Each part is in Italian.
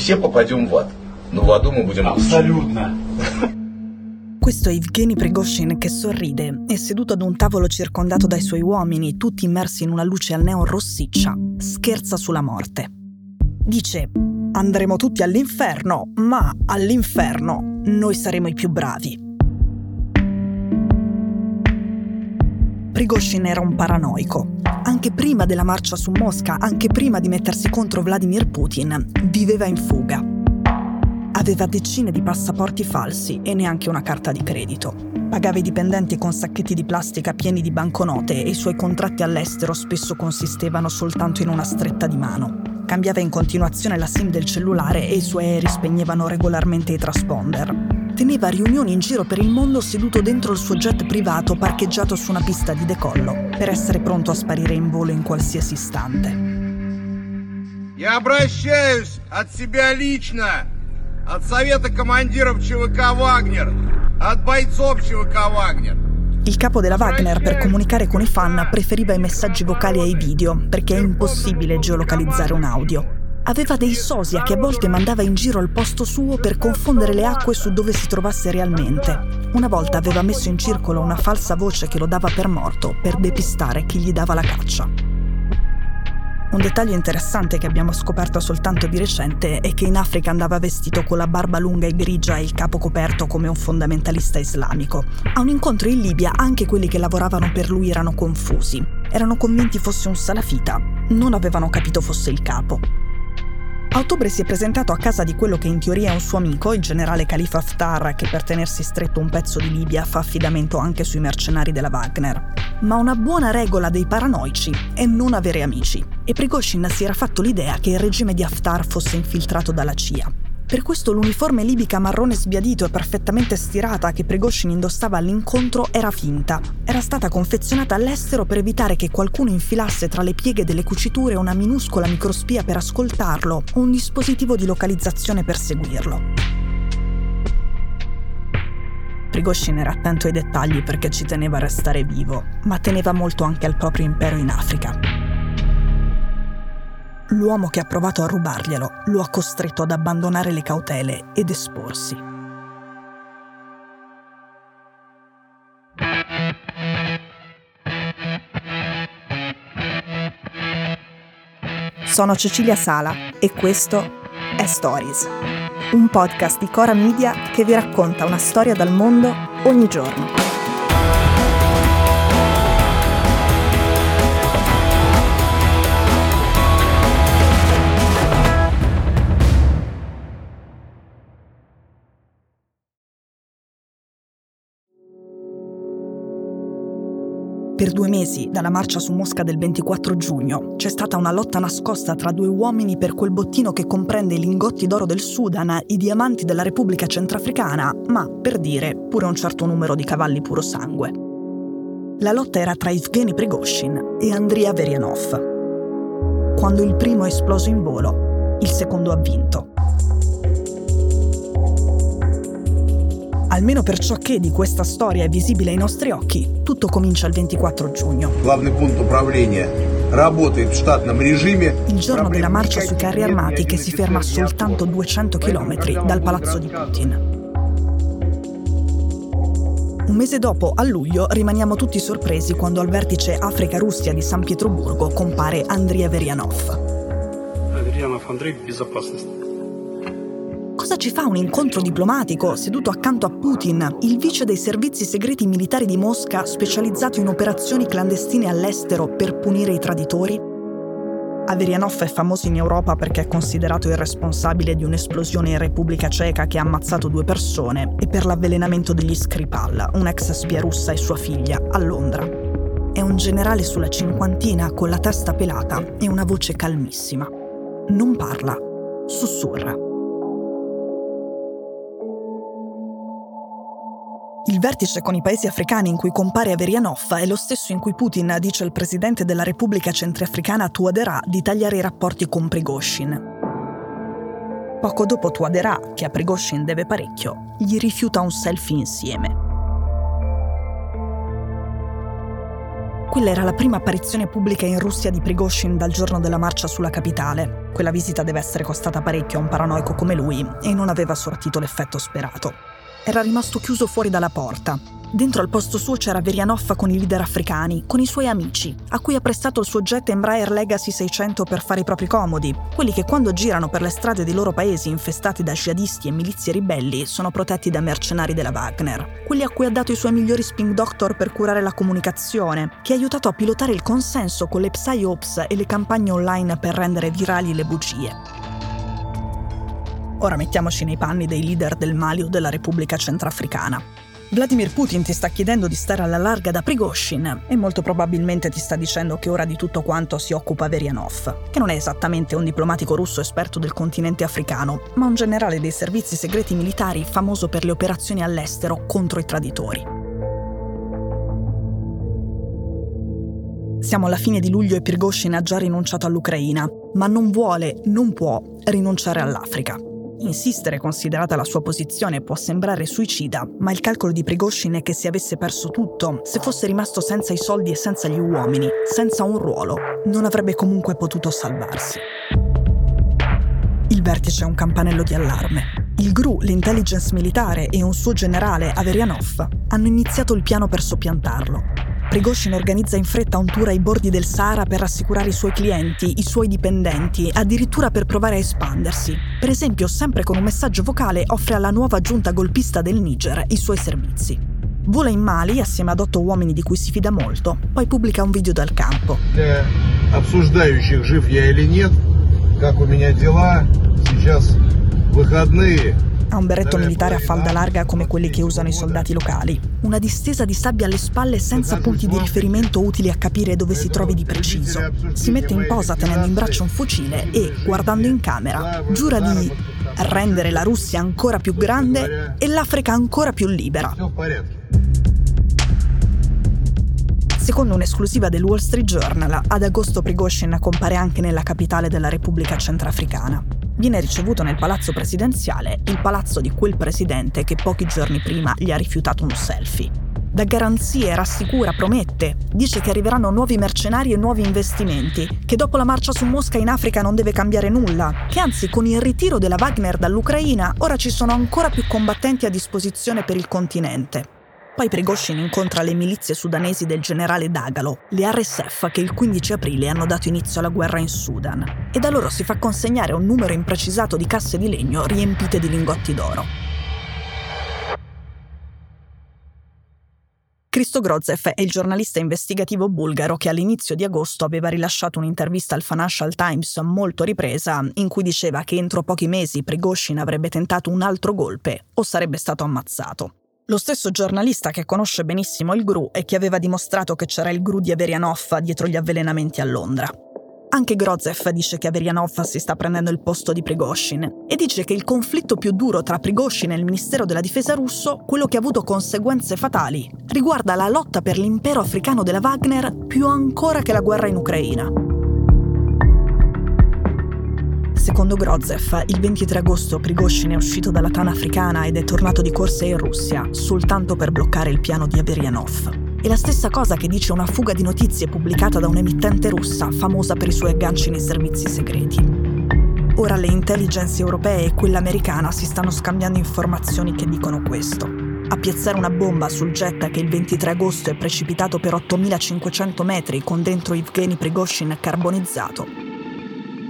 Мы все попадем в ад, но в аду мы будем Абсолютно. Questo è Evgeny Prigozhin che sorride, è seduto ad un tavolo circondato dai suoi uomini, tutti immersi in una luce al neon rossiccia. Scherza sulla morte. Dice: Andremo tutti all'inferno, ma all'inferno noi saremo i più bravi. Prigozhin era un paranoico. Anche prima della marcia su Mosca, anche prima di mettersi contro Vladimir Putin, viveva in fuga. Aveva decine di passaporti falsi e neanche una carta di credito. Pagava i dipendenti con sacchetti di plastica pieni di banconote e i suoi contratti all'estero spesso consistevano soltanto in una stretta di mano. Cambiava in continuazione la SIM del cellulare e i suoi aerei spegnevano regolarmente i transponder Teneva riunioni in giro per il mondo seduto dentro il suo jet privato parcheggiato su una pista di decollo, per essere pronto a sparire in volo in qualsiasi istante. Я обращаюсь от себя лично, от Совета командиров ЧВК «Вагнер», от бойцов ЧВК «Вагнер». Il capo della Wagner per comunicare con i fan preferiva i messaggi vocali ai video perché è impossibile geolocalizzare un audio. Aveva dei sosia che a volte mandava in giro al posto suo per confondere le acque su dove si trovasse realmente. Una volta aveva messo in circolo una falsa voce che lo dava per morto per depistare chi gli dava la caccia. Un dettaglio interessante che abbiamo scoperto soltanto di recente è che in Africa andava vestito con la barba lunga e grigia e il capo coperto come un fondamentalista islamico. A un incontro in Libia anche quelli che lavoravano per lui erano confusi. Erano convinti fosse un salafita, non avevano capito fosse il capo. A ottobre si è presentato a casa di quello che in teoria è un suo amico, il generale Khalifa Haftar, che per tenersi stretto un pezzo di Libia fa affidamento anche sui mercenari della Wagner. Ma una buona regola dei paranoici è non avere amici. E Prigozhin si era fatto l'idea che il regime di Haftar fosse infiltrato dalla CIA. Per questo l'uniforme libica marrone sbiadito e perfettamente stirata che Prigozhin indossava all'incontro era finta. Era stata confezionata all'estero per evitare che qualcuno infilasse tra le pieghe delle cuciture una minuscola microspia per ascoltarlo o un dispositivo di localizzazione per seguirlo. Prigozhin era attento ai dettagli perché ci teneva a restare vivo, ma teneva molto anche al proprio impero in Africa. L'uomo che ha provato a rubarglielo lo ha costretto ad abbandonare le cautele ed esporsi. Sono Cecilia Sala e questo è Stories, un podcast di Cora Media che vi racconta una storia dal mondo ogni giorno. Per due mesi, dalla marcia su Mosca del 24 giugno, c'è stata una lotta nascosta tra due uomini per quel bottino che comprende i lingotti d'oro del Sudan, i diamanti della Repubblica Centrafricana, ma, per dire, pure un certo numero di cavalli puro sangue. La lotta era tra Evgeny Prigozhin e Andriy Verianov. Quando il primo è esploso in volo, il secondo ha vinto. Almeno per ciò che di questa storia è visibile ai nostri occhi, tutto comincia il 24 giugno. Il giorno della marcia sui carri armati che si ferma a soltanto 200 km dal palazzo di Putin. Un mese dopo, a luglio, rimaniamo tutti sorpresi quando al vertice Africa-Russia di San Pietroburgo compare Andriy Verianov. Verianov Andrei, безопасность. Cosa ci fa un incontro diplomatico seduto accanto a Putin, il vice dei servizi segreti militari di Mosca specializzato in operazioni clandestine all'estero per punire i traditori? Averianov è famoso in Europa perché è considerato il responsabile di un'esplosione in Repubblica Ceca che ha ammazzato due persone e per l'avvelenamento degli Skripal, un'ex spia russa e sua figlia, a Londra. È un generale sulla cinquantina con la testa pelata e una voce calmissima. Non parla, sussurra. Il vertice con i paesi africani in cui compare Averianov è lo stesso in cui Putin dice al presidente della Repubblica Centrafricana Tuadera di tagliare i rapporti con Prigozhin. Poco dopo Tuadera, che a Prigozhin deve parecchio, gli rifiuta un selfie insieme. Quella era la prima apparizione pubblica in Russia di Prigozhin dal giorno della marcia sulla capitale. Quella visita deve essere costata parecchio a un paranoico come lui e non aveva sortito l'effetto sperato. Era rimasto chiuso fuori dalla porta, Dentro al posto suo c'era Verianov con i leader africani, con i suoi amici, a cui ha prestato il suo jet Embraer Legacy 600 per fare i propri comodi, quelli che quando girano per le strade dei loro paesi infestati da jihadisti e milizie ribelli sono protetti da mercenari della Wagner, quelli a cui ha dato i suoi migliori spin doctor per curare la comunicazione, che ha aiutato a pilotare il consenso con le psyops e le campagne online per rendere virali le bugie. Ora mettiamoci nei panni dei leader del Mali o della Repubblica Centrafricana. Vladimir Putin ti sta chiedendo di stare alla larga da Prigozhin e molto probabilmente ti sta dicendo che ora di tutto quanto si occupa Verianov, che non è esattamente un diplomatico russo esperto del continente africano, ma un generale dei servizi segreti militari famoso per le operazioni all'estero contro i traditori. Siamo alla fine di luglio e Prigozhin ha già rinunciato all'Ucraina, ma non vuole, non può rinunciare all'Africa. Insistere, considerata la sua posizione, può sembrare suicida, ma il calcolo di Prigozhin è che se avesse perso tutto, se fosse rimasto senza i soldi e senza gli uomini, senza un ruolo, non avrebbe comunque potuto salvarsi. Il vertice è un campanello di allarme. Il GRU, l'intelligence militare e un suo generale, Averianov, hanno iniziato il piano per soppiantarlo. Prigozhin organizza in fretta un tour ai bordi del Sahara per rassicurare i suoi clienti, i suoi dipendenti, addirittura per provare a espandersi. Per esempio, sempre con un messaggio vocale, offre alla nuova giunta golpista del Niger i suoi servizi. Vola in Mali assieme ad otto uomini di cui si fida molto, poi pubblica un video dal campo. Для обсуждающих, жив я или нет, как у меня дела, сейчас выходные, ha un berretto militare a falda larga come quelli che usano i soldati locali, una distesa di sabbia alle spalle senza punti di riferimento utili a capire dove si trovi di preciso. Si mette in posa tenendo in braccio un fucile e, guardando in camera, giura di rendere la Russia ancora più grande e l'Africa ancora più libera. Secondo un'esclusiva del Wall Street Journal, ad agosto Prigozhin compare anche nella capitale della Repubblica Centrafricana viene ricevuto nel palazzo presidenziale, il palazzo di quel presidente che pochi giorni prima gli ha rifiutato un selfie. Da garanzie rassicura, promette, dice che arriveranno nuovi mercenari e nuovi investimenti, che dopo la marcia su Mosca in Africa non deve cambiare nulla, che anzi con il ritiro della Wagner dall'Ucraina ora ci sono ancora più combattenti a disposizione per il continente. Poi Prigozhin incontra le milizie sudanesi del generale Dagalo, le RSF che il 15 aprile hanno dato inizio alla guerra in Sudan, e da loro si fa consegnare un numero imprecisato di casse di legno riempite di lingotti d'oro. Cristo Grozev è il giornalista investigativo bulgaro che all'inizio di agosto aveva rilasciato un'intervista al Financial Times molto ripresa in cui diceva che entro pochi mesi Prigozhin avrebbe tentato un altro golpe o sarebbe stato ammazzato. Lo stesso giornalista che conosce benissimo il GRU e che aveva dimostrato che c'era il GRU di Averianov dietro gli avvelenamenti a Londra. Anche Grozev dice che Averianov si sta prendendo il posto di Prigozhin e dice che il conflitto più duro tra Prigozhin e il Ministero della Difesa russo, quello che ha avuto conseguenze fatali, riguarda la lotta per l'impero africano della Wagner più ancora che la guerra in Ucraina. Secondo Grozev, il 23 agosto Prigozhin è uscito dalla Tana africana ed è tornato di corsa in Russia soltanto per bloccare il piano di Averianov. È la stessa cosa che dice una fuga di notizie pubblicata da un'emittente russa famosa per i suoi agganci nei servizi segreti. Ora le intelligence europee e quella americana si stanno scambiando informazioni che dicono questo. A piazzare una bomba sul jet che il 23 agosto è precipitato per 8500 metri con dentro Evgeny Prigozhin carbonizzato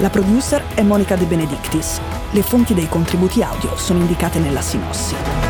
La producer è Monica De Benedictis. Le fonti dei contributi audio sono indicate nella sinossi.